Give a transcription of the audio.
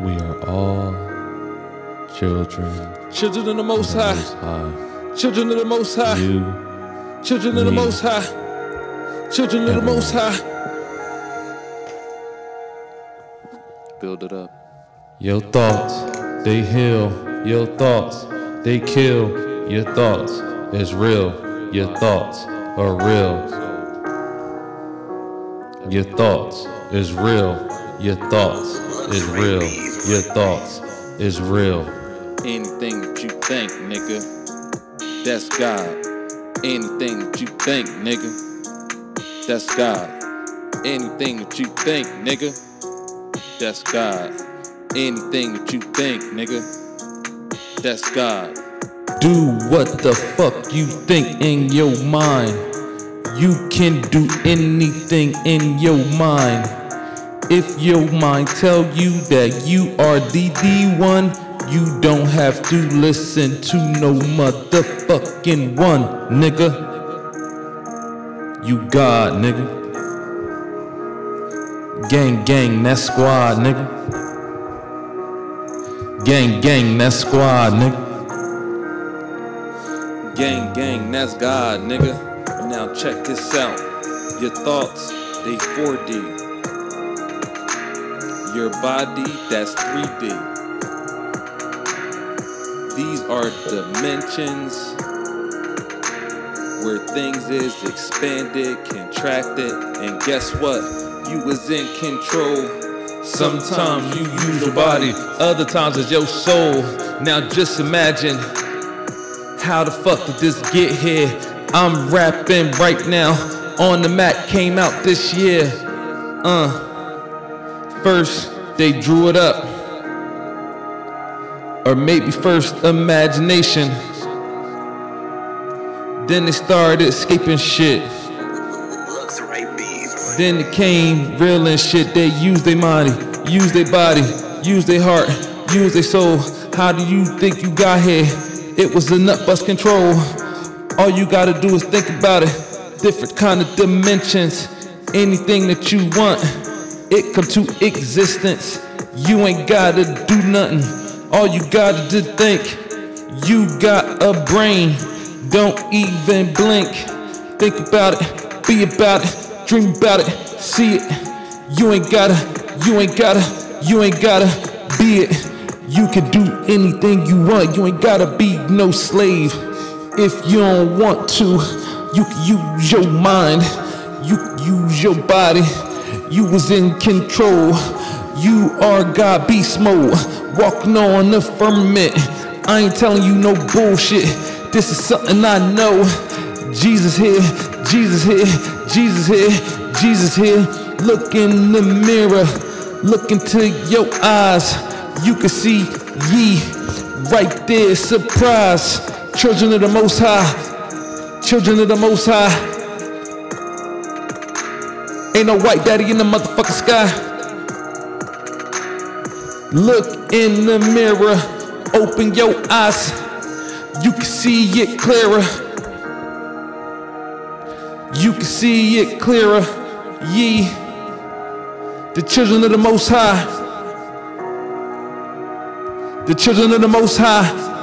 We are all children. Children of the Most of the High. Most High. Children of the Most High. You, Children of the Most High. Children of the. Most High. Build it up. your thoughts, they heal. Your thoughts, they kill. Your thoughts is real. Your thoughts are real. Your thoughts is real. Your thoughts is real. Your thoughts is real. Anything that you think, nigga, that's God. Anything that you think, nigga, that's God. Anything that you think, nigga, that's God. Anything that you think, nigga, that's God. Do what the fuck you think in your mind. You can do anything in your mind. If your mind tell you that you are the the one, you don't have to listen to no motherfucking one, nigga. You God, nigga. Gang, gang, that squad, nigga. Gang, gang, that squad, nigga. Gang, gang, that's God, nigga. Now check this out. Your thoughts, they 4D. Your body, that's 3D. These are dimensions where things is expanded, contracted, and guess what? You was in control. Sometimes you use your body, other times it's your soul. Now just imagine how the fuck did this get here? I'm rapping right now on the mat, came out this year. Uh, first they drew it up, or maybe first imagination. Then they started escaping shit. Then it came real and shit. They used their money, used their body, used their heart, used their soul. How do you think you got here? It was a nut bust control. All you gotta do is think about it. Different kind of dimensions. Anything that you want, it come to existence. You ain't gotta do nothing. All you gotta do think. You got a brain. Don't even blink. Think about it. Be about it. Dream about it. See it. You ain't gotta. You ain't gotta. You ain't gotta be it. You can do anything you want. You ain't gotta be no slave. If you don't want to, you can use your mind. You can use your body. You was in control. You are God beast mode. Walking on the firmament. I ain't telling you no bullshit. This is something I know. Jesus here, Jesus here, Jesus here, Jesus here. Look in the mirror, look into your eyes. You can see ye right there. Surprise, children of the Most High, children of the Most High. Ain't no white daddy in the motherfucking sky. Look in the mirror, open your eyes. You can see it clearer. You can see it clearer. Ye, the children of the Most High. The children of the Most High.